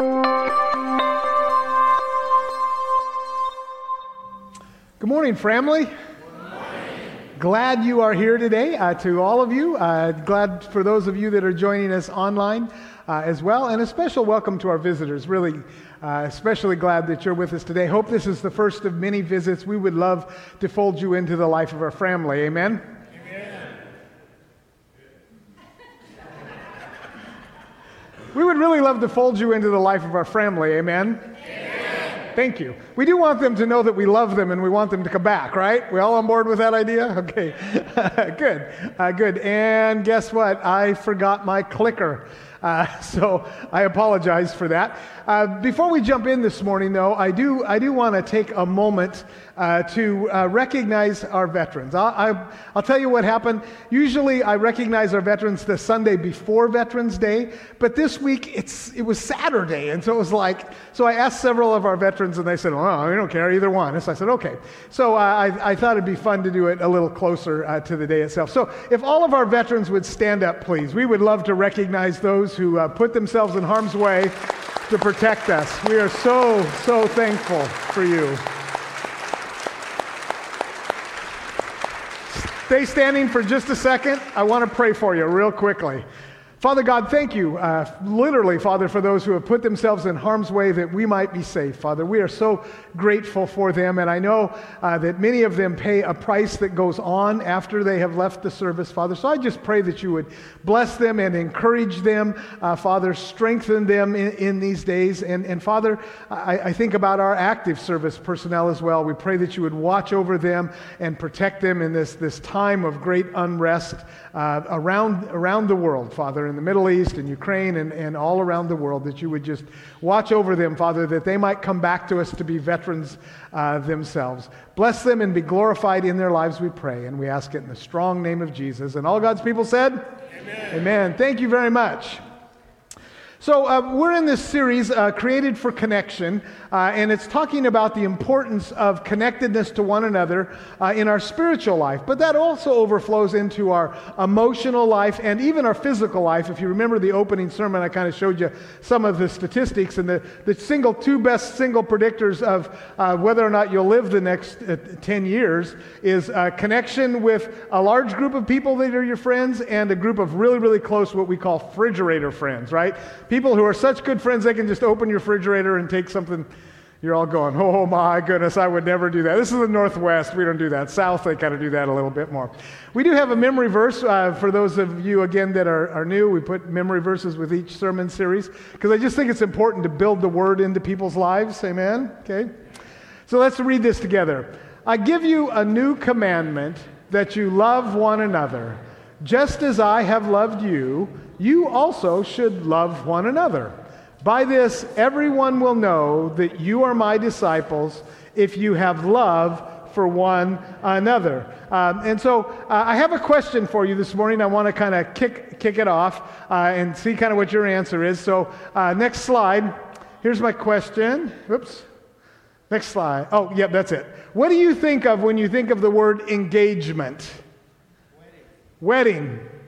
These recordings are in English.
Good morning, family. Glad you are here today. Uh, to all of you, uh, glad for those of you that are joining us online uh, as well, and a special welcome to our visitors. Really, uh, especially glad that you're with us today. Hope this is the first of many visits. We would love to fold you into the life of our family. Amen. Amen. We would really love to fold you into the life of our family. Amen. Amen. Thank you. We do want them to know that we love them and we want them to come back, right? We all on board with that idea? Okay. good. Uh, good. And guess what? I forgot my clicker. Uh, so I apologize for that. Uh, before we jump in this morning, though, I do, I do want to take a moment uh, to uh, recognize our veterans. I'll, I'll, tell you what happened. Usually I recognize our veterans the Sunday before Veterans Day, but this week it's, it was Saturday. And so it was like, so I asked several of our veterans and they said, well, I don't care, either one. And So I said, okay. So uh, I, I thought it'd be fun to do it a little closer uh, to the day itself. So if all of our veterans would stand up, please, we would love to recognize those who uh, put themselves in harm's way to protect us. We are so, so thankful for you. Stay standing for just a second. I want to pray for you real quickly. Father God, thank you, uh, literally, Father, for those who have put themselves in harm's way that we might be safe. Father, we are so grateful for them, and I know uh, that many of them pay a price that goes on after they have left the service, Father. So I just pray that you would bless them and encourage them, uh, Father, strengthen them in, in, these days. And, and Father, I, I think about our active service personnel as well. We pray that you would watch over them and protect them in this, this time of great unrest uh, around, around the world, Father in the Middle East and Ukraine and, and all around the world, that you would just watch over them, Father, that they might come back to us to be veterans uh, themselves. Bless them and be glorified in their lives, we pray. And we ask it in the strong name of Jesus. And all God's people said, Amen. Amen. Thank you very much. So, uh, we're in this series, uh, Created for Connection, uh, and it's talking about the importance of connectedness to one another uh, in our spiritual life. But that also overflows into our emotional life and even our physical life. If you remember the opening sermon, I kind of showed you some of the statistics, and the, the single, two best single predictors of uh, whether or not you'll live the next uh, 10 years is connection with a large group of people that are your friends and a group of really, really close, what we call refrigerator friends, right? People who are such good friends, they can just open your refrigerator and take something. You're all going, oh my goodness, I would never do that. This is the Northwest. We don't do that. South, they kind of do that a little bit more. We do have a memory verse uh, for those of you, again, that are, are new. We put memory verses with each sermon series because I just think it's important to build the word into people's lives. Amen? Okay? So let's read this together. I give you a new commandment that you love one another. Just as I have loved you, you also should love one another. By this, everyone will know that you are my disciples if you have love for one another. Um, and so uh, I have a question for you this morning. I want to kind of kick, kick it off uh, and see kind of what your answer is. So, uh, next slide. Here's my question. Oops. Next slide. Oh, yep, that's it. What do you think of when you think of the word engagement? Wedding. Wedding.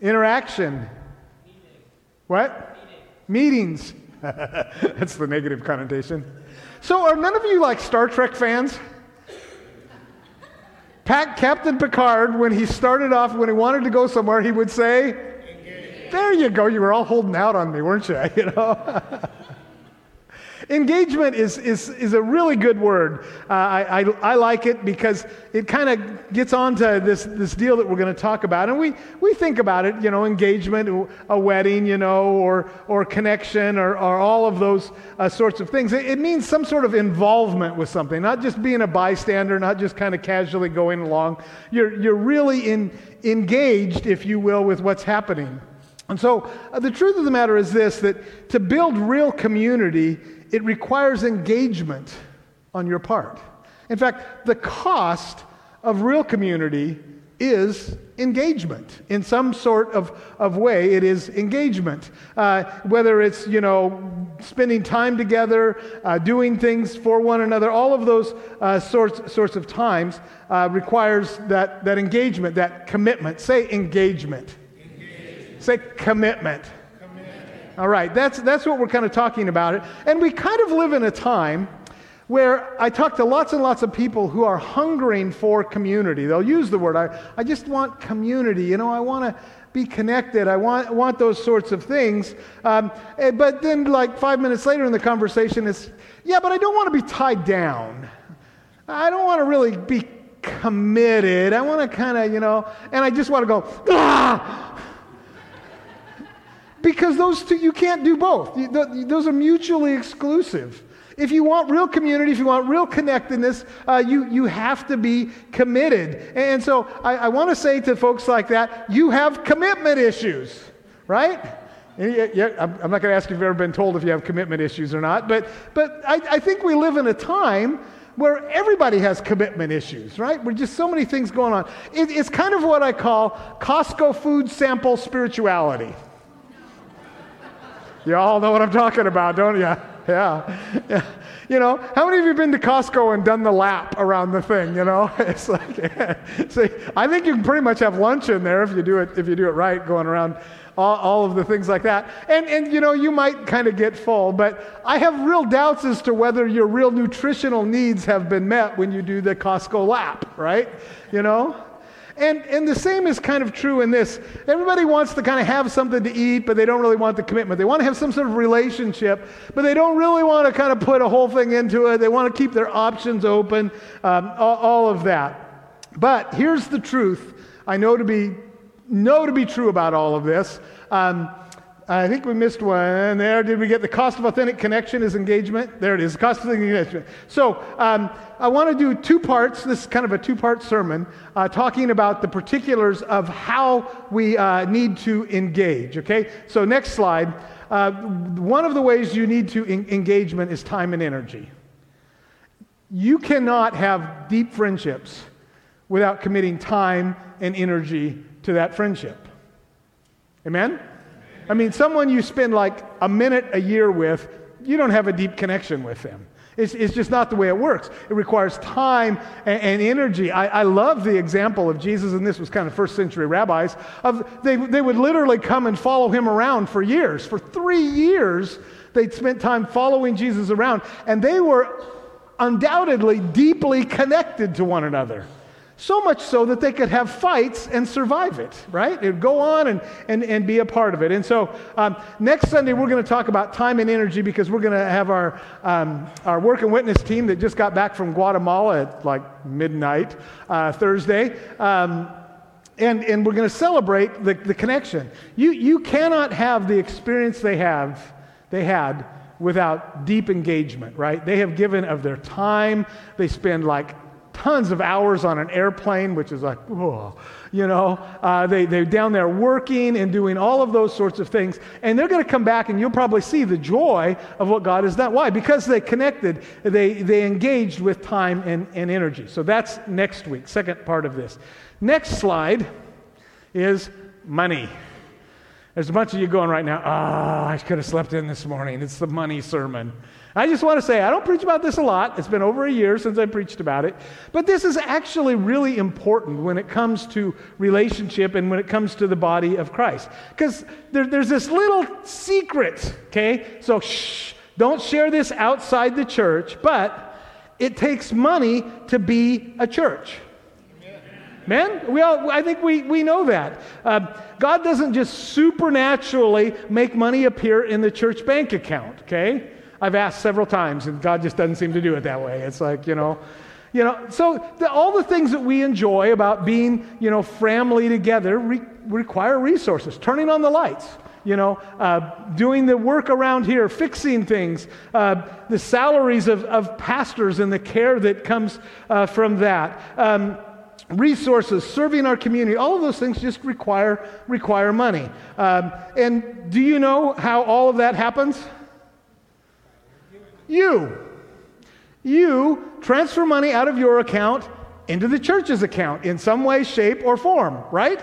Interaction. What? Meetings. That's the negative connotation. So, are none of you like Star Trek fans? Captain Picard, when he started off, when he wanted to go somewhere, he would say. There you go. You were all holding out on me, weren't you? You know? Engagement is, is, is a really good word. Uh, I, I, I, like it because it kind of gets onto this, this deal that we're going to talk about. And we, we think about it, you know, engagement, a wedding, you know, or, or connection, or, or all of those uh, sorts of things. It, it means some sort of involvement with something, not just being a bystander, not just kind of casually going along. You're, you're really in, engaged, if you will, with what's happening. And so uh, the truth of the matter is this that to build real community, it requires engagement on your part. In fact, the cost of real community is engagement. In some sort of, of way it is engagement. Uh, whether it's you know spending time together uh, doing things for one another all of those uh, sorts, sorts of times uh, requires that, that engagement that commitment. Say engagement. Say commitment. All right, that's, that's what we're kind of talking about. It. And we kind of live in a time where I talk to lots and lots of people who are hungering for community. They'll use the word, I, I just want community. You know, I want to be connected. I want, want those sorts of things. Um, eh, but then, like five minutes later in the conversation, it's, yeah, but I don't want to be tied down. I don't want to really be committed. I want to kind of, you know, and I just want to go, ah! Because those two, you can't do both. Those are mutually exclusive. If you want real community, if you want real connectedness, uh, you, you have to be committed. And so I, I want to say to folks like that, you have commitment issues, right? I'm not going to ask if you've ever been told if you have commitment issues or not, but, but I, I think we live in a time where everybody has commitment issues, right? Where just so many things going on. It, it's kind of what I call Costco food sample spirituality. You all know what I'm talking about, don't you? Yeah. yeah. You know, how many of you have been to Costco and done the lap around the thing? You know, it's like, see, I think you can pretty much have lunch in there if you do it if you do it right, going around all, all of the things like that. And and you know, you might kind of get full, but I have real doubts as to whether your real nutritional needs have been met when you do the Costco lap, right? You know. And, and the same is kind of true in this. Everybody wants to kind of have something to eat, but they don't really want the commitment. They want to have some sort of relationship, but they don't really want to kind of put a whole thing into it. They want to keep their options open, um, all, all of that. But here's the truth I know to be, know to be true about all of this. Um, I think we missed one there. Did we get the cost of authentic connection is engagement? There it is, cost of connection. So um, I want to do two parts. This is kind of a two part sermon uh, talking about the particulars of how we uh, need to engage. Okay? So, next slide. Uh, one of the ways you need to en- engagement is time and energy. You cannot have deep friendships without committing time and energy to that friendship. Amen? I mean, someone you spend like a minute a year with, you don't have a deep connection with them. It's, it's just not the way it works. It requires time and, and energy. I, I, love the example of Jesus, and this was kind of first century rabbis, of they, they would literally come and follow him around for years. For three years, they'd spent time following Jesus around, and they were undoubtedly deeply connected to one another. So much so that they could have fights and survive it, right? It would go on and, and, and be a part of it. And so um, next Sunday, we're going to talk about time and energy because we're going to have our, um, our work and witness team that just got back from Guatemala at like midnight uh, Thursday. Um, and, and we're going to celebrate the, the connection. You, you cannot have the experience they have, they had without deep engagement, right? They have given of their time. They spend like tons of hours on an airplane, which is like, whoa, you know. Uh, they, they're down there working and doing all of those sorts of things. And they're going to come back, and you'll probably see the joy of what God has done. Why? Because they connected, they, they engaged with time and, and energy. So that's next week, second part of this. Next slide is money. There's a bunch of you going right now, ah, oh, I could have slept in this morning. It's the money sermon. I just want to say, I don't preach about this a lot. It's been over a year since I preached about it. But this is actually really important when it comes to relationship and when it comes to the body of Christ. Because there, there's this little secret, okay? So shh, don't share this outside the church, but it takes money to be a church. Man, we all, I think we, we know that. Uh, God doesn't just supernaturally make money appear in the church bank account, okay? I've asked several times, and God just doesn't seem to do it that way. It's like, you know, you know, so the, all the things that we enjoy about being, you know, family together re- require resources. Turning on the lights, you know, uh, doing the work around here, fixing things, uh, the salaries of, of pastors and the care that comes uh, from that. Um, resources, serving our community, all of those things just require, require money. Um, and do you know how all of that happens? You. You transfer money out of your account into the church's account in some way, shape, or form, right?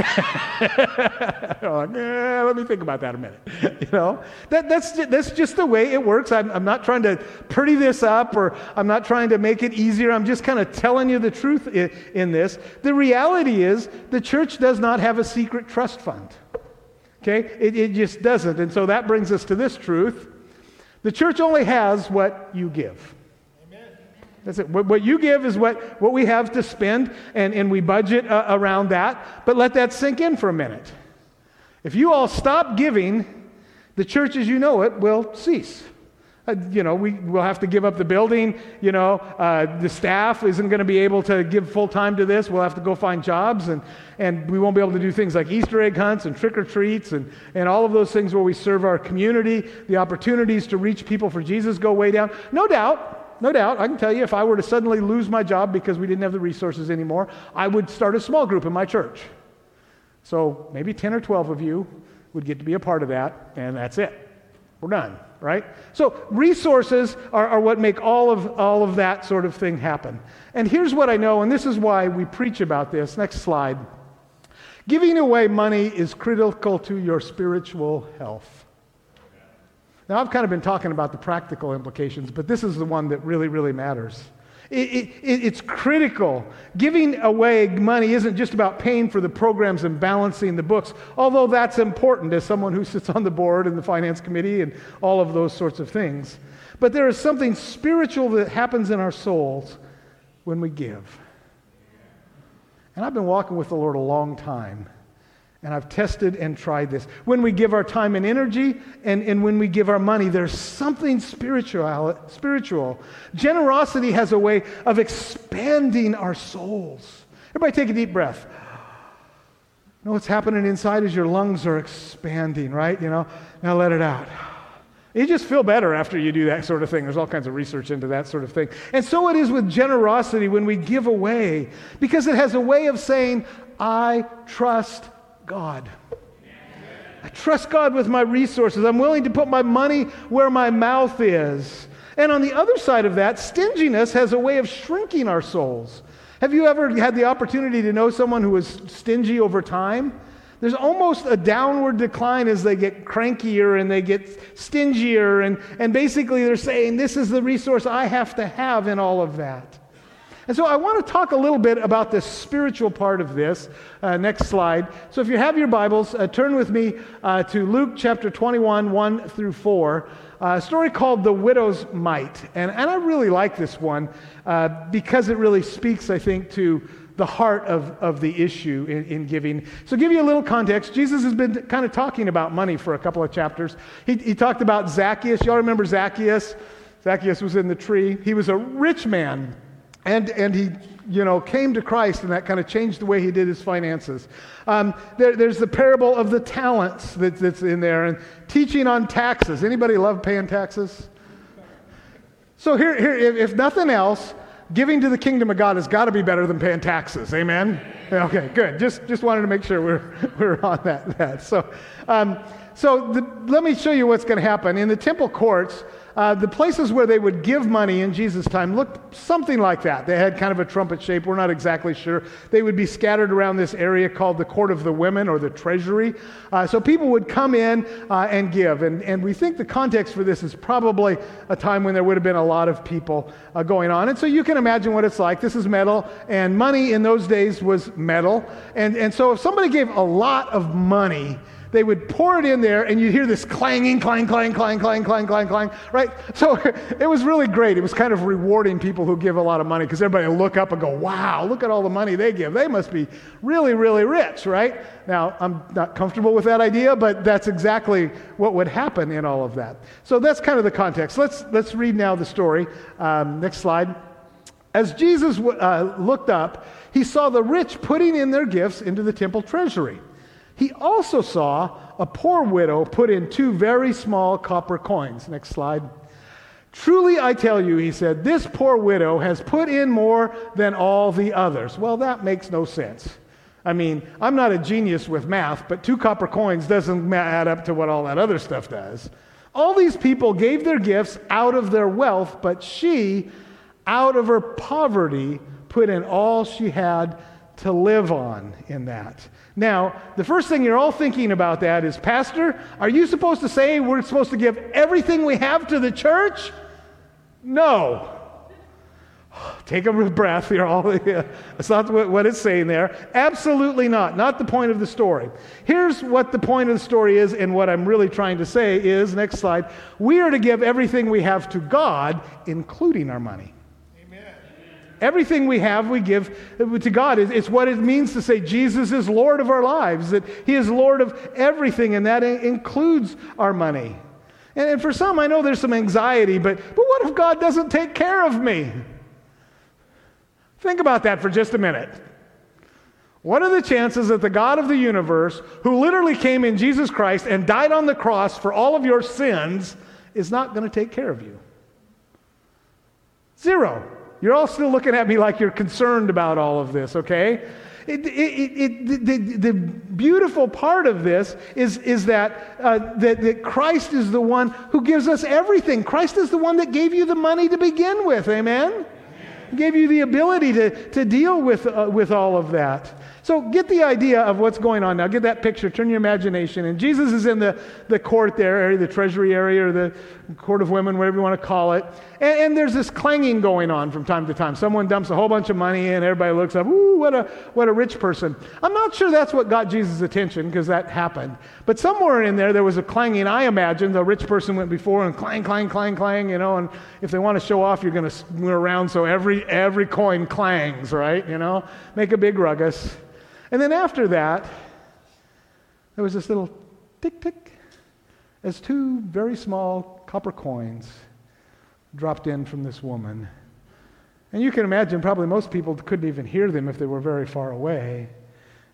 Like, eh, let me think about that a minute. you know, that, that's, that's just the way it works. I'm, I'm not trying to pretty this up or I'm not trying to make it easier. I'm just kind of telling you the truth in, in this. The reality is the church does not have a secret trust fund. Okay? It, it just doesn't. And so that brings us to this truth. The church only has what you give. That's it. What, what, you give is what, what we have to spend, and, and we budget uh, around that. But let that sink in for a minute. If you all stop giving, the church as you know it will cease. Uh, you know, we will have to give up the building. You know, uh, the staff isn't going to be able to give full time to this. We'll have to go find jobs, and, and we won't be able to do things like Easter egg hunts and trick or treats and, and all of those things where we serve our community. The opportunities to reach people for Jesus go way down. No doubt, no doubt. I can tell you if I were to suddenly lose my job because we didn't have the resources anymore, I would start a small group in my church. So maybe 10 or 12 of you would get to be a part of that, and that's it. We're done, right? So resources are, are what make all of, all of that sort of thing happen. And here's what I know, and this is why we preach about this. Next slide. Giving away money is critical to your spiritual health. Now, I've kind of been talking about the practical implications, but this is the one that really, really matters. It, it, it's critical. Giving away money isn't just about paying for the programs and balancing the books, although that's important as someone who sits on the board and the finance committee and all of those sorts of things. But there is something spiritual that happens in our souls when we give. And I've been walking with the Lord a long time. And I've tested and tried this. When we give our time and energy and, and when we give our money, there's something spiritual, spiritual. Generosity has a way of expanding our souls. Everybody take a deep breath. You know what's happening inside is your lungs are expanding, right? You know, now let it out. You just feel better after you do that sort of thing. There's all kinds of research into that sort of thing. And so it is with generosity when we give away, because it has a way of saying, I trust God. I trust God with my resources. I'm willing to put my money where my mouth is. And on the other side of that, stinginess has a way of shrinking our souls. Have you ever had the opportunity to know someone who was stingy over time? There's almost a downward decline as they get crankier and they get stingier. And, and basically, they're saying, This is the resource I have to have in all of that. And so I want to talk a little bit about the spiritual part of this. Uh, next slide. So if you have your Bibles, uh, turn with me uh, to Luke chapter 21, 1 through 4. Uh, a story called The Widow's Mite. And, and I really like this one uh, because it really speaks, I think, to the heart of, of the issue in, in, giving. So, give you a little context. Jesus has been kind of talking about money for a couple of chapters. He, he talked about Zacchaeus. Y'all remember Zacchaeus? Zacchaeus was in the tree. He was a rich man and, and he, you know, came to Christ, and that kind of changed the way he did his finances. Um, there, there's the parable of the talents that, that's in there, and teaching on taxes. Anybody love paying taxes? So here, here if, if nothing else, giving to the kingdom of God has got to be better than paying taxes. Amen? Okay, good. Just, just wanted to make sure we're, we're on that. that. So, um, so the, let me show you what's going to happen. In the temple courts, uh, the places where they would give money in Jesus' time looked something like that. They had kind of a trumpet shape. We're not exactly sure. They would be scattered around this area called the Court of the Women or the Treasury. Uh, so people would come in uh, and give. And, and we think the context for this is probably a time when there would have been a lot of people uh, going on. And so you can imagine what it's like. This is metal, and money in those days was metal. And, and so if somebody gave a lot of money, they would pour it in there, and you'd hear this clanging, clang, clang, clang, clang, clang, clang, clang, right? So it was really great. It was kind of rewarding people who give a lot of money because everybody look up and go, wow, look at all the money they give. They must be really, really rich, right? Now, I'm not comfortable with that idea, but that's exactly what would happen in all of that. So that's kind of the context. Let's, let's read now the story. Um, next slide. As Jesus uh, looked up, he saw the rich putting in their gifts into the temple treasury. He also saw a poor widow put in two very small copper coins. Next slide. Truly, I tell you, he said, this poor widow has put in more than all the others. Well, that makes no sense. I mean, I'm not a genius with math, but two copper coins doesn't add up to what all that other stuff does. All these people gave their gifts out of their wealth, but she, out of her poverty, put in all she had to live on in that. Now, the first thing you're all thinking about that is, Pastor, are you supposed to say we're supposed to give everything we have to the church? No. Take a breath. You're all, that's not what it's saying there. Absolutely not. Not the point of the story. Here's what the point of the story is, and what I'm really trying to say is next slide. We are to give everything we have to God, including our money. Everything we have, we give to God. It's what it means to say Jesus is Lord of our lives, that He is Lord of everything, and that includes our money. And for some, I know there's some anxiety, but, but what if God doesn't take care of me? Think about that for just a minute. What are the chances that the God of the universe, who literally came in Jesus Christ and died on the cross for all of your sins, is not going to take care of you? Zero. You're all still looking at me like you're concerned about all of this, okay? It, it, it, the, the, beautiful part of this is, is that, uh, that, that Christ is the one who gives us everything. Christ is the one that gave you the money to begin with, amen? Gave you the ability to, to deal with, uh, with all of that. So get the idea of what's going on now. Get that picture. Turn your imagination. And Jesus is in the, the court there, the treasury area, or the court of women, whatever you want to call it. And, and, there's this clanging going on from time to time. Someone dumps a whole bunch of money in, everybody looks up, ooh, what a, what a rich person. I'm not sure that's what got Jesus' attention because that happened. But somewhere in there, there was a clanging. I imagine the rich person went before and clang, clang, clang, clang, you know, and if they want to show off, you're going to move around so every, every coin clangs, right? You know, make a big ruckus. And then after that, there was this little tick tick as two very small copper coins dropped in from this woman. And you can imagine, probably most people couldn't even hear them if they were very far away.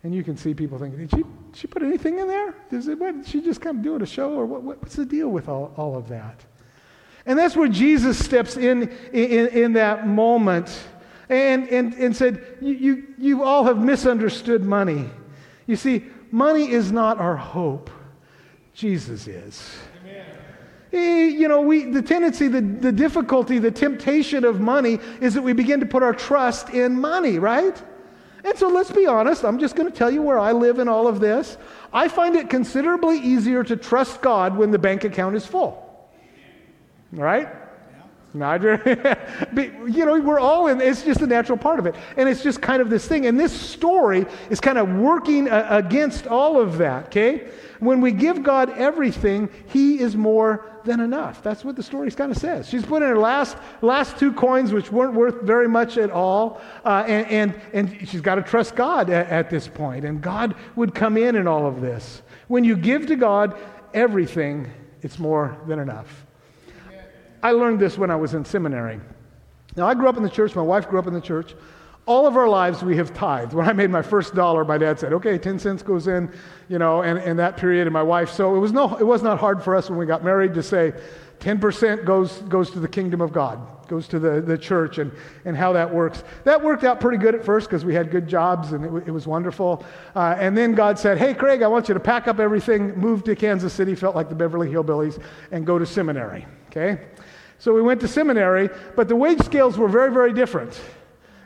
And you can see people thinking, did she, she put anything in there? Did she just come doing a show? Or what, what's the deal with all, all of that? And that's where Jesus steps in in, in that moment and, and, and said, you, you, you all have misunderstood money. You see, money is not our hope, Jesus is. Amen. Eh, you know, we, the tendency, the, the difficulty, the temptation of money is that we begin to put our trust in money, right? And so let's be honest, I'm just going to tell you where I live in all of this. I find it considerably easier to trust God when the bank account is full. Right? Nigel, you know, we're all in, it's just a natural part of it. And it's just kind of this thing. And this story is kind of working uh, against all of that, okay? When we give God everything, He is more than enough. That's what the story kind of says. She's put in her last, last two coins, which weren't worth very much at all. Uh, and, and, and she's got to trust God at, at this point. And God would come in in all of this. When you give to God everything, it's more than enough. I learned this when I was in seminary. Now, I grew up in the church, my wife grew up in the church. All of our lives we have tithed. When I made my first dollar, my dad said, okay, 10 cents goes in, you know, and, and that period, and my wife. So it was, no, it was not hard for us when we got married to say 10% goes, goes to the kingdom of God, goes to the, the church, and, and how that works. That worked out pretty good at first because we had good jobs and it, it was wonderful. Uh, and then God said, hey, Craig, I want you to pack up everything, move to Kansas City, felt like the Beverly Hillbillies, and go to seminary, okay? So we went to seminary, but the wage scales were very, very different.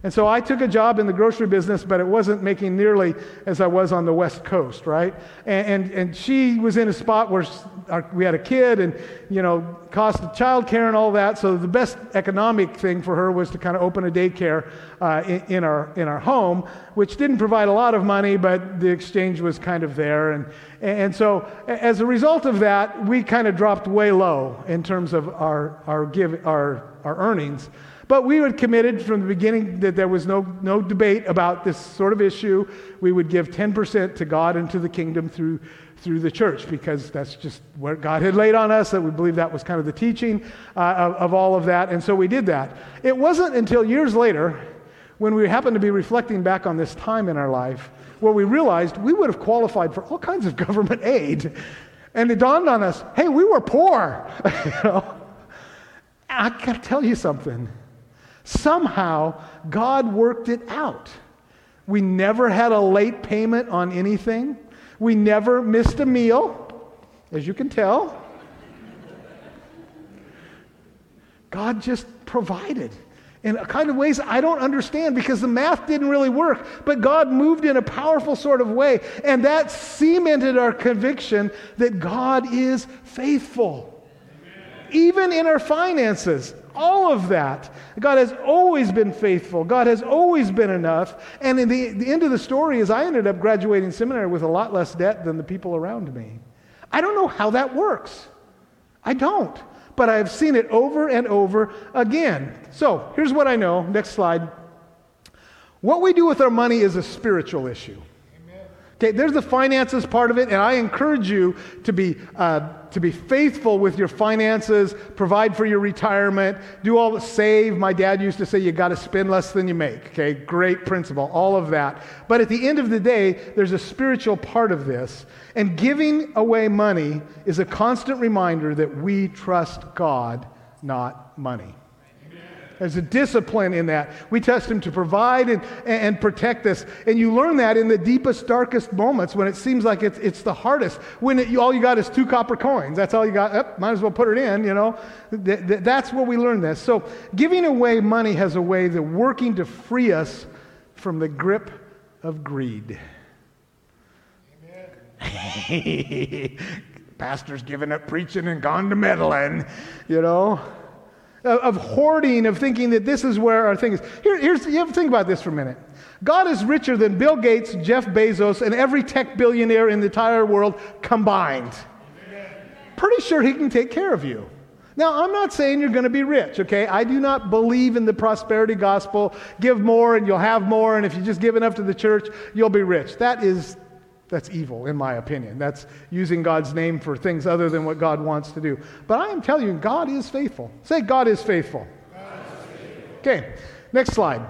And so I took a job in the grocery business, but it wasn't making nearly as I was on the West Coast, right? And, and, and she was in a spot where our, we had a kid and, you know, cost of childcare and all that. So the best economic thing for her was to kind of open a daycare uh, in, in, our, in our home, which didn't provide a lot of money, but the exchange was kind of there. And, and so as a result of that, we kind of dropped way low in terms of our, our, give, our, our earnings. But we had committed from the beginning that there was no, no debate about this sort of issue. We would give 10% to God and to the kingdom through, through the church because that's just what God had laid on us, that we believe that was kind of the teaching uh, of, of all of that. And so we did that. It wasn't until years later when we happened to be reflecting back on this time in our life where we realized we would have qualified for all kinds of government aid. And it dawned on us hey, we were poor. you know? I got to tell you something. Somehow, God worked it out. We never had a late payment on anything. We never missed a meal, as you can tell. God just provided. in a kind of ways I don't understand because the math didn't really work. But God moved in a powerful sort of way. And that cemented our conviction that God is faithful. Even in our finances, all of that. God has always been faithful. God has always been enough. And in the, the end of the story is I ended up graduating seminary with a lot less debt than the people around me. I don't know how that works. I don't but I have seen it over and over again. So here's what I know. Next slide. What we do with our money is a spiritual issue. Okay, there's the finances part of it, and I encourage you to be, uh, to be faithful with your finances, provide for your retirement, do all the save. My dad used to say you got to spend less than you make. Okay, great principle, all of that. But at the end of the day, there's a spiritual part of this, and giving away money is a constant reminder that we trust God, not money. There's a discipline in that. We test Him to provide and, and protect us. And you learn that in the deepest, darkest moments when it seems like it's, it's the hardest. When it, all you got is two copper coins. That's all you got. Might as well put it in, you know. Th- th- that's where we learn this. So giving away money has a way of working to free us from the grip of greed. Amen. Pastor's given up preaching and gone to meddling, you know of hoarding, of thinking that this is where our thing is. Here, here's, you have to think about this for a minute. God is richer than Bill Gates, Jeff Bezos, and every tech billionaire in the entire world combined. Pretty sure he can take care of you. Now, I'm not saying you're going to be rich, okay? I do not believe in the prosperity gospel. Give more and you'll have more, and if you just give enough to the church, you'll be rich. That is that's evil, in my opinion. That's using God's name for things other than what God wants to do. But I am telling you, God is faithful. Say, God is faithful. God is faithful. Okay, next slide.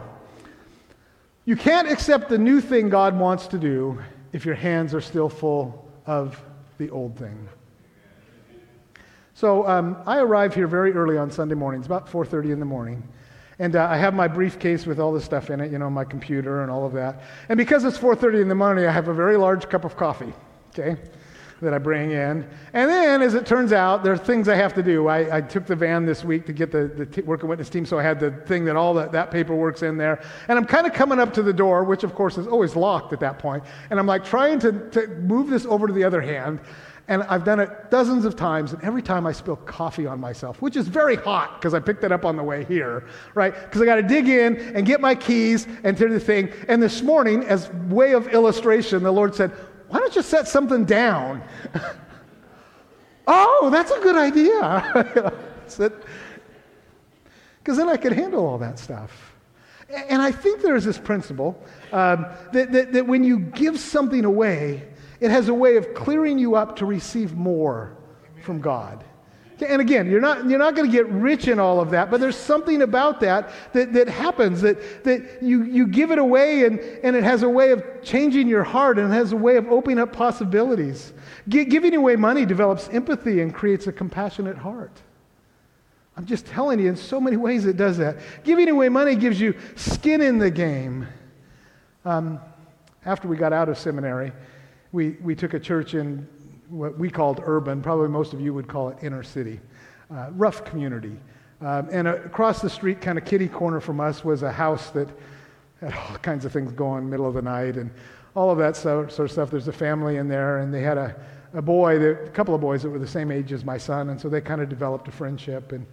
You can't accept the new thing God wants to do if your hands are still full of the old thing. So um, I arrive here very early on Sunday mornings, about 4:30 in the morning. And uh, I have my briefcase with all the stuff in it, you know, my computer and all of that. And because it's 4:30 in the morning, I have a very large cup of coffee, okay, that I bring in. And then, as it turns out, there are things I have to do. I, I took the van this week to get the, the t- working witness team, so I had the thing that all that, that paperwork's in there. And I'm kind of coming up to the door, which of course is always locked at that point. And I'm like trying to, to move this over to the other hand. And I've done it dozens of times, and every time I spill coffee on myself, which is very hot because I picked it up on the way here, right? Because I got to dig in and get my keys and do the thing. And this morning, as way of illustration, the Lord said, Why don't you set something down? oh, that's a good idea. Because then I could handle all that stuff. And I think there is this principle um, that, that, that when you give something away, it has a way of clearing you up to receive more from God. And again, you're not, you're not going to get rich in all of that, but there's something about that that, that happens that, that you, you give it away and, and it has a way of changing your heart and it has a way of opening up possibilities. G- giving away money develops empathy and creates a compassionate heart. I'm just telling you, in so many ways it does that. Giving away money gives you skin in the game. Um, after we got out of seminary, we, we took a church in what we called urban, probably most of you would call it inner city, uh, rough community. Um, and across the street, kind of kitty corner from us, was a house that had all kinds of things going, middle of the night, and all of that sort of stuff. There's a family in there, and they had a, a boy, a couple of boys that were the same age as my son, and so they kind of developed a friendship. And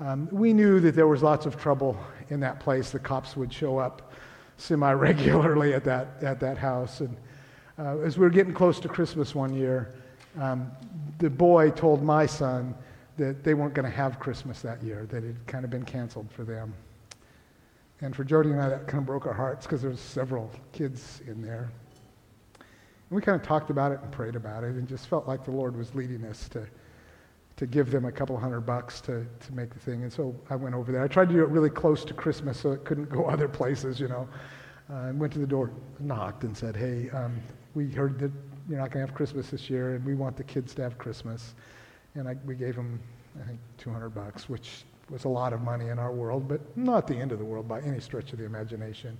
um, we knew that there was lots of trouble in that place. The cops would show up semi regularly at that, at that house. And uh, as we were getting close to Christmas one year, um, the boy told my son that they weren't going to have Christmas that year, that it had kind of been canceled for them. And for Jody and I, that kind of broke our hearts because there was several kids in there. And we kind of talked about it and prayed about it and just felt like the Lord was leading us to, to give them a couple hundred bucks to, to make the thing. And so I went over there. I tried to do it really close to Christmas so it couldn't go other places, you know. Uh, I went to the door, knocked, and said, hey, um, we heard that you're not going to have Christmas this year, and we want the kids to have Christmas. And I, we gave them, I think, 200 bucks, which was a lot of money in our world, but not the end of the world by any stretch of the imagination.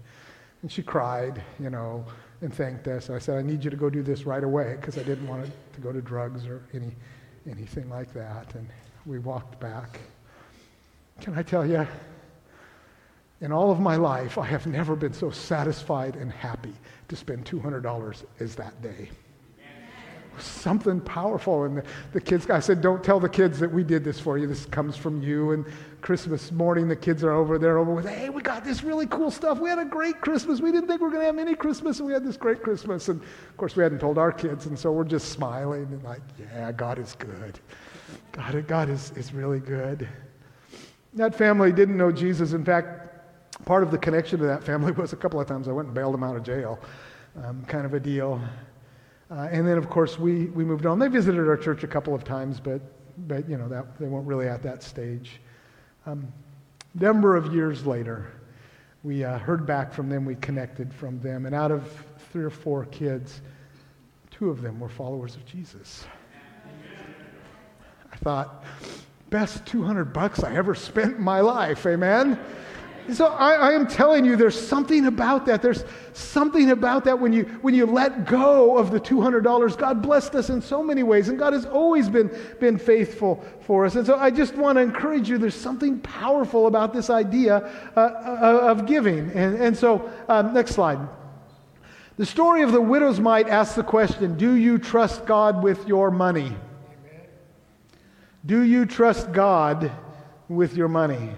And she cried, you know, and thanked us. And I said, I need you to go do this right away because I didn't want it to go to drugs or any, anything like that. And we walked back. Can I tell you, In all of my life, I have never been so satisfied and happy to spend $200 as that day something powerful. And the, the, kids, I said, don't tell the kids that we did this for you. This comes from you. And Christmas morning, the kids are over there over with, hey, we got this really cool stuff. We had a great Christmas. We didn't think we were going to have any Christmas, and we had this great Christmas. And of course, we hadn't told our kids, and so we're just smiling and like, yeah, God is good. God, God is, is really good. That family didn't know Jesus. In fact, part of the connection to that family was a couple of times I went and bailed them out of jail, um, kind of a deal. Uh, and then, of course, we, we moved on. They visited our church a couple of times, but, but you know, that, they weren't really at that stage. Um, number of years later, we uh, heard back from them, we connected from them, and out of three or four kids, two of them were followers of Jesus. I thought, best 200 bucks I ever spent in my life, amen? So I, I, am telling you, there's something about that. There's something about that when you when you let go of the $200. God blessed us in so many ways, and God has always been, been faithful for us. And so I just want to encourage you, there's something powerful about this idea uh, uh, of giving. And, and so, um, next slide. The story of the widow's mite asks the question Do you trust God with your money? Amen. Do you trust God with your money?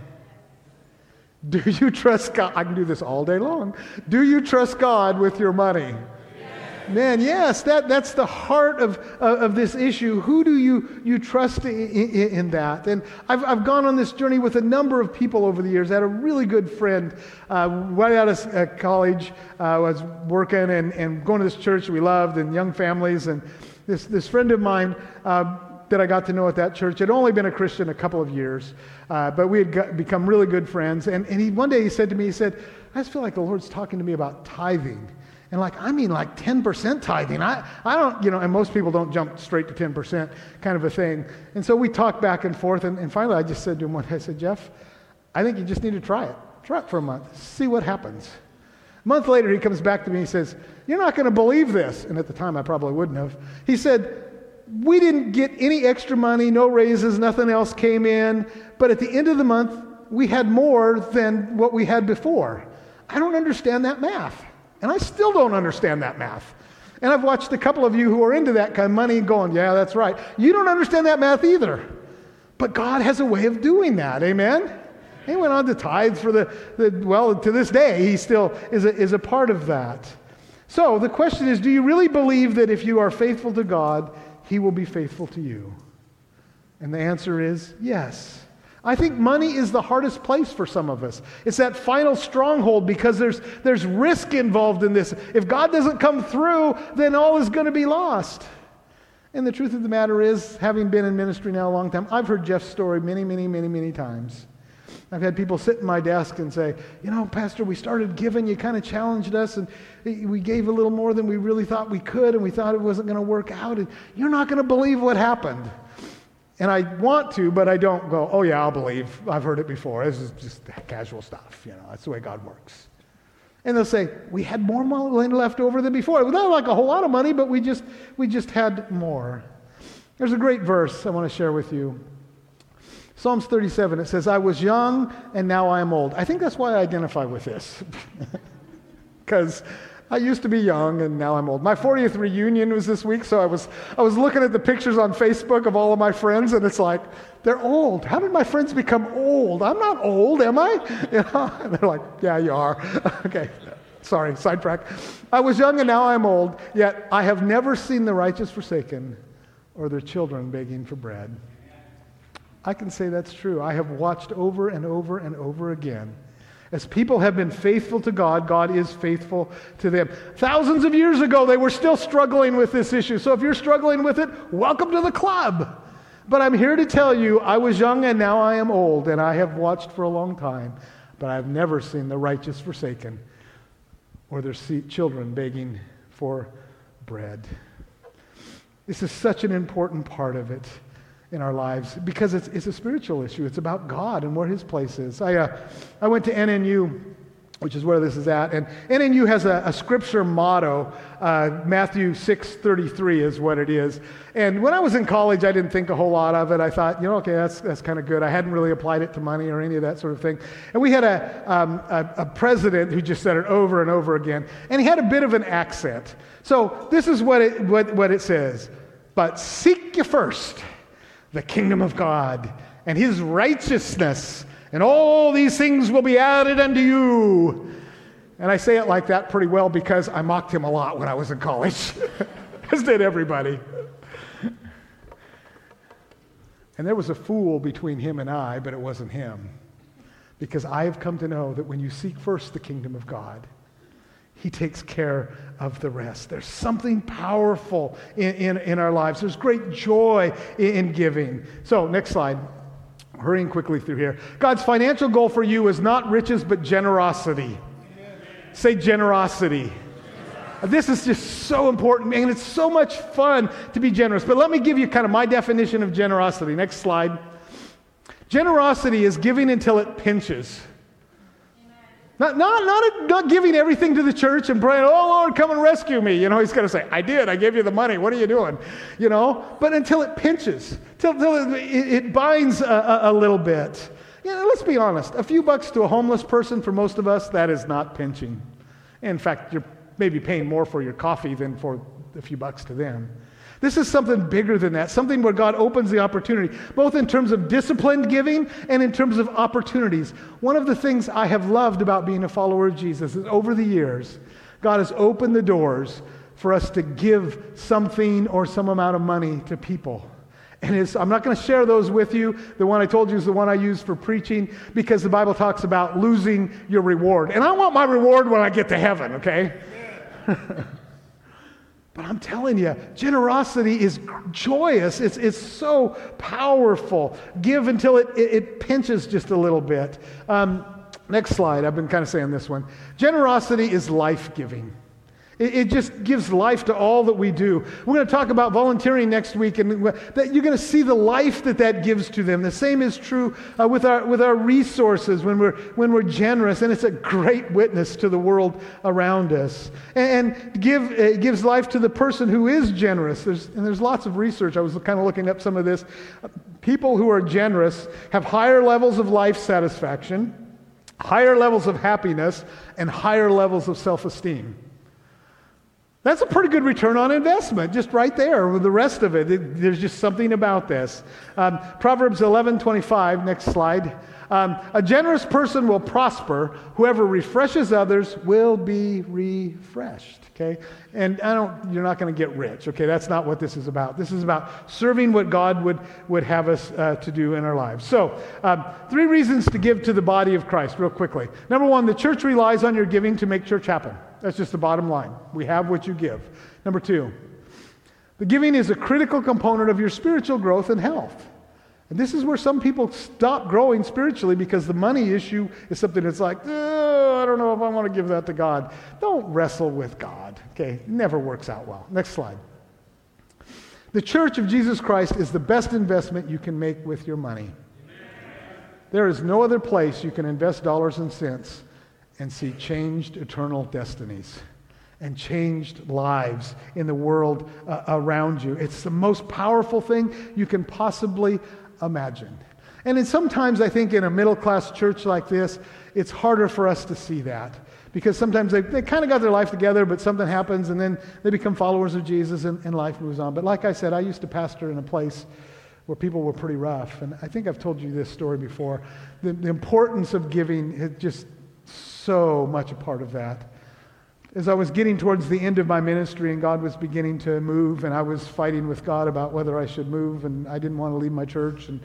Do you trust God? I can do this all day long. Do you trust God with your money? Yes. Man, yes, that, that's the heart of, uh, of this issue. Who do you, you trust in, in, in, that? And I've, I've gone on this journey with a number of people over the years. I had a really good friend uh, right out of uh, college. I uh, was working and, and going to this church we loved and young families. And this, this friend of mine, uh, that I got to know at that church had only been a Christian a couple of years, uh, but we had got, become really good friends. And, and he, one day he said to me, he said, I just feel like the Lord's talking to me about tithing. And like, I mean like 10% tithing. I, I don't, you know, and most people don't jump straight to 10% kind of a thing. And so we talked back and forth. And, and finally I just said to him one day, I said, Jeff, I think you just need to try it. Try it for a month. See what happens. A month later, he comes back to me and he says, You're not going to believe this. And at the time, I probably wouldn't have. He said, we didn't get any extra money, no raises, nothing else came in. But at the end of the month, we had more than what we had before. I don't understand that math. And I still don't understand that math. And I've watched a couple of you who are into that kind of money going, yeah, that's right. You don't understand that math either. But God has a way of doing that. Amen? He went on to tithe for the, the well, to this day, he still is a, is a part of that. So the question is do you really believe that if you are faithful to God, he will be faithful to you? And the answer is yes. I think money is the hardest place for some of us. It's that final stronghold because there's, there's risk involved in this. If God doesn't come through, then all is going to be lost. And the truth of the matter is, having been in ministry now a long time, I've heard Jeff's story many, many, many, many times. I've had people sit in my desk and say, You know, Pastor, we started giving, you kind of challenged us, and we gave a little more than we really thought we could, and we thought it wasn't going to work out, and you're not going to believe what happened. And I want to, but I don't go, Oh, yeah, I'll believe. I've heard it before. This is just casual stuff. You know, that's the way God works. And they'll say, We had more money left over than before. Was not like a whole lot of money, but we just, we just had more. There's a great verse I want to share with you. Psalms 37, it says, I was young and now I am old. I think that's why I identify with this. Because I used to be young and now I'm old. My 40th reunion was this week, so I was, I was looking at the pictures on Facebook of all of my friends, and it's like, they're old. How did my friends become old? I'm not old, am I? You know? And they're like, yeah, you are. okay, sorry, sidetrack. I was young and now I'm old, yet I have never seen the righteous forsaken or their children begging for bread. I can say that's true. I have watched over and over and over again. As people have been faithful to God, God is faithful to them. Thousands of years ago, they were still struggling with this issue. So if you're struggling with it, welcome to the club. But I'm here to tell you, I was young and now I am old, and I have watched for a long time, but I've never seen the righteous forsaken or their children begging for bread. This is such an important part of it in our lives because it's, it's a spiritual issue. It's about God and where His place is. I, uh, I went to NNU which is where this is at. And NNU has a, a scripture motto. Uh, Matthew 6:33 is what it is. And when I was in college, I didn't think a whole lot of it. I thought, you know, okay, that's, that's kind of good. I hadn't really applied it to money or any of that sort of thing. And we had a, um, a, a president who just said it over and over again. And he had a bit of an accent. So this is what it, what, what it says. But seek you first the kingdom of God and his righteousness and all these things will be added unto you. And I say it like that pretty well because I mocked him a lot when I was in college, as did everybody. And there was a fool between him and I, but it wasn't him. Because I have come to know that when you seek first the kingdom of God, he takes care of the rest. There's something powerful in, in, in our lives. There's great joy in, in giving. So, next slide hurrying quickly through here. God's financial goal for you is not riches, but generosity. Say generosity. This is just so important, and it's so much fun to be generous. But let me give you kind of my definition of generosity. Next slide. Generosity is giving until it pinches. Not, not, not, not giving everything to the church and praying, oh Lord, come and rescue me. You know, he's going to say, I did, I gave you the money, what are you doing? You know, but until it pinches, till, till it, it binds a, a, little bit. You know, let's be honest, a few bucks to a homeless person for most of us, that is not pinching. In fact, you're maybe paying more for your coffee than for a few bucks to them. This is something bigger than that, something where God opens the opportunity, both in terms of disciplined giving and in terms of opportunities. One of the things I have loved about being a follower of Jesus is over the years, God has opened the doors for us to give something or some amount of money to people. And I'm not going to share those with you. The one I told you is the one I use for preaching because the Bible talks about losing your reward. And I want my reward when I get to heaven, okay? But I'm telling you, generosity is joyous. It's, it's so powerful. Give until it, it, it pinches just a little bit. Um, next slide. I've been kind of saying this one. Generosity is life giving. It, it, just gives life to all that we do. We're going to talk about volunteering next week, and that you're going to see the life that that gives to them. The same is true uh, with, our, with our resources when we're, when we're generous, and it's a great witness to the world around us. And, and give, it gives life to the person who is generous. There's, and there's lots of research. I was kind of looking up some of this. People who are generous have higher levels of life satisfaction, higher levels of happiness, and higher levels of self esteem. That's a pretty good return on investment, just right there with the rest of it. there's just something about this. Um, Proverbs 11 25, next slide. Um, a generous person will prosper. Whoever refreshes others will be refreshed. Okay? And I don't, you're not going to get rich. Okay? That's not what this is about. This is about serving what God would, would have us uh, to do in our lives. So, um, three reasons to give to the body of Christ, real quickly. Number one, the church relies on your giving to make church happen. That's just the bottom line. We have what you give. Number two, the giving is a critical component of your spiritual growth and health. And this is where some people stop growing spiritually because the money issue is something that's like, oh, I don't know if I want to give that to God. Don't wrestle with God. Okay, never works out well. Next slide. The church of Jesus Christ is the best investment you can make with your money. There is no other place you can invest dollars and cents and see changed eternal destinies and changed lives in the world uh, around you. It's the most powerful thing you can possibly imagine. And sometimes I think in a middle class church like this, it's harder for us to see that because sometimes they, they kind of got their life together, but something happens and then they become followers of Jesus and, and life moves on. But like I said, I used to pastor in a place where people were pretty rough. And I think I've told you this story before. The, the importance of giving is just so much a part of that. As I was getting towards the end of my ministry and God was beginning to move, and I was fighting with God about whether I should move, and I didn't want to leave my church and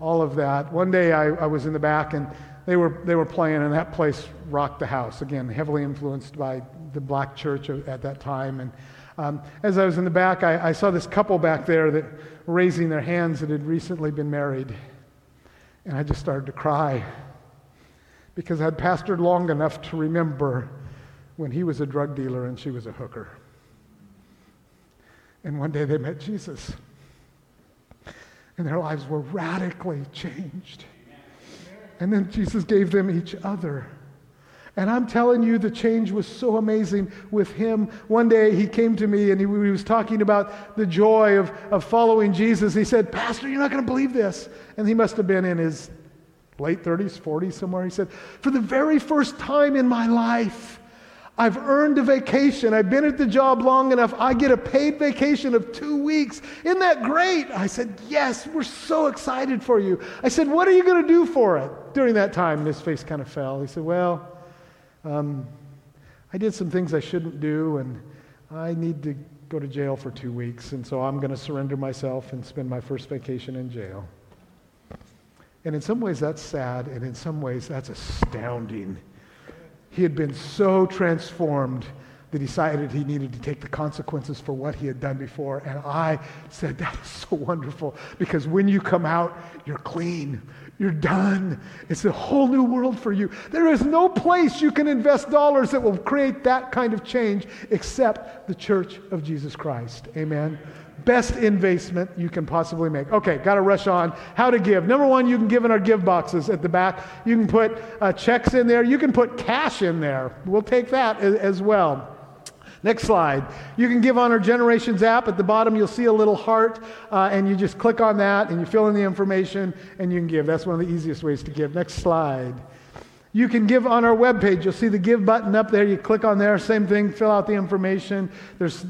all of that. One day I, I was in the back and they were, they were playing, and that place rocked the house. Again, heavily influenced by the black church at that time. And um, as I was in the back, I, I saw this couple back there that raising their hands that had recently been married. And I just started to cry because I'd pastored long enough to remember when he was a drug dealer and she was a hooker. And one day they met Jesus, and their lives were radically changed. And then Jesus gave them each other. And I'm telling you, the change was so amazing with him. One day he came to me and he, he was talking about the joy of, of following Jesus. He said, Pastor, you're not going to believe this. And he must have been in his late 30s, 40s, somewhere. He said, For the very first time in my life, I've earned a vacation. I've been at the job long enough. I get a paid vacation of two weeks. Isn't that great? I said, Yes, we're so excited for you. I said, What are you going to do for it? During that time, his face kind of fell. He said, Well, um, I did some things I shouldn't do, and I need to go to jail for two weeks, and so I'm going to surrender myself and spend my first vacation in jail. And in some ways, that's sad, and in some ways, that's astounding. He had been so transformed that he decided he needed to take the consequences for what he had done before. And I said, That is so wonderful because when you come out, you're clean. You're done. It's a whole new world for you. There is no place you can invest dollars that will create that kind of change except the church of Jesus Christ. Amen. Best investment you can possibly make. Okay, got to rush on. How to give. Number one, you can give in our give boxes at the back. You can put uh, checks in there. You can put cash in there. We'll take that as, well. Next slide. You can give on our Generations app. At the bottom, you'll see a little heart, uh, and you just click on that and you fill in the information and you can give. That's one of the easiest ways to give. Next slide. You can give on our webpage. You'll see the give button up there. You click on there, same thing, fill out the information. There's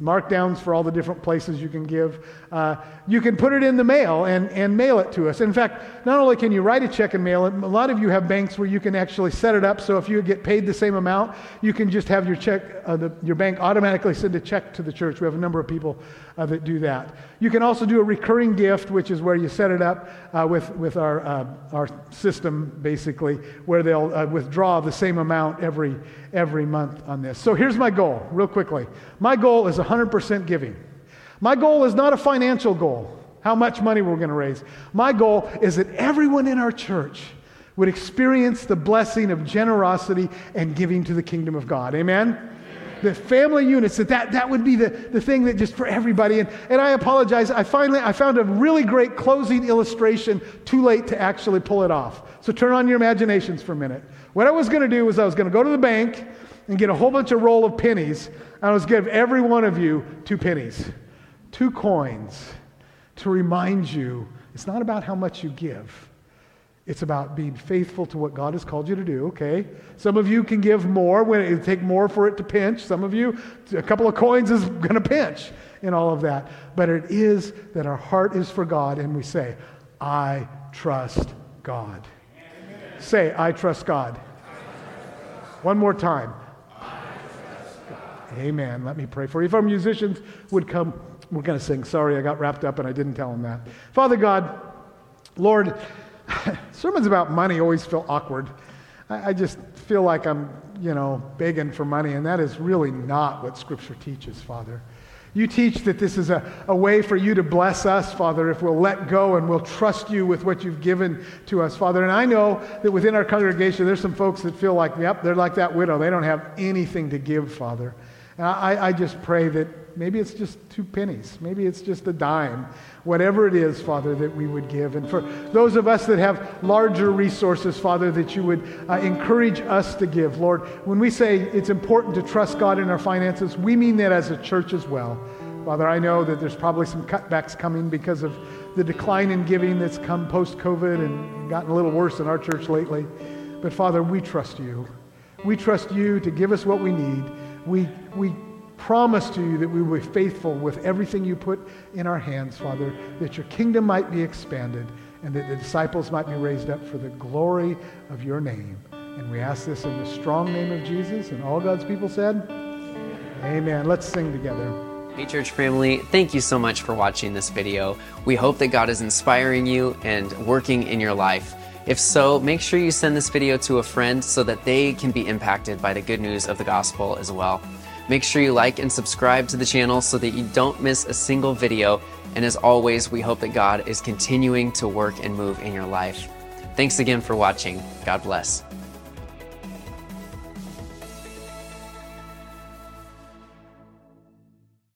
markdowns for all the different places you can give. Uh, you can put it in the mail and, and mail it to us. In fact, not only can you write a check and mail it, a lot of you have banks where you can actually set it up so if you get paid the same amount, you can just have your check, uh, the, your bank automatically send a check to the church. We have a number of people uh, that do that. You can also do a recurring gift, which is where you set it up uh, with, with our, uh, our system, basically, where they'll uh, withdraw the same amount every, every month on this. So here's my goal, real quickly. My goal is 100% giving. My goal is not a financial goal, how much money we're going to raise. My goal is that everyone in our church would experience the blessing of generosity and giving to the kingdom of God. Amen? The family units, that, that that would be the, the thing that just for everybody. And, and I apologize. I finally I found a really great closing illustration too late to actually pull it off. So turn on your imaginations for a minute. What I was going to do was I was going to go to the bank and get a whole bunch of roll of pennies. And I was going to give every one of you two pennies, two coins to remind you it's not about how much you give. It's about being faithful to what God has called you to do, okay? Some of you can give more when it take more for it to pinch. Some of you, a couple of coins is going to pinch in all of that. But it is that our heart is for God and we say, I trust God. Amen. Say, I trust God. One more time. Amen. Let me pray for you. If our musicians would come, we're going to sing. Sorry, I got wrapped up and I didn't tell them that. Father God, Lord, sermons about money always feel awkward. I, I, just feel like I'm, you know, begging for money, and that is really not what Scripture teaches, Father. You teach that this is a, a way for you to bless us, Father, if we'll let go and we'll trust you with what you've given to us, Father. And I know that within our congregation, there's some folks that feel like, yep, they're like that widow. They don't have anything to give, Father. And I, I just pray that maybe it's just two pennies, maybe it's just a dime, whatever it is, Father, that we would give. And for those of us that have larger resources, Father, that you would uh, encourage us to give. Lord, when we say it's important to trust God in our finances, we mean that as a church as well. Father, I know that there's probably some cutbacks coming because of the decline in giving that's come post COVID and gotten a little worse in our church lately. But Father, we trust you. We trust you to give us what we need. We, we promise to you that we will be faithful with everything you put in our hands, Father, that your kingdom might be expanded and that the disciples might be raised up for the glory of your name. And we ask this in the strong name of Jesus. And all God's people said, Amen. Let's sing together. Hey, church family, thank you so much for watching this video. We hope that God is inspiring you and working in your life. If so, make sure you send this video to a friend so that they can be impacted by the good news of the gospel as well. Make sure you like and subscribe to the channel so that you don't miss a single video. And as always, we hope that God is continuing to work and move in your life. Thanks again for watching. God bless.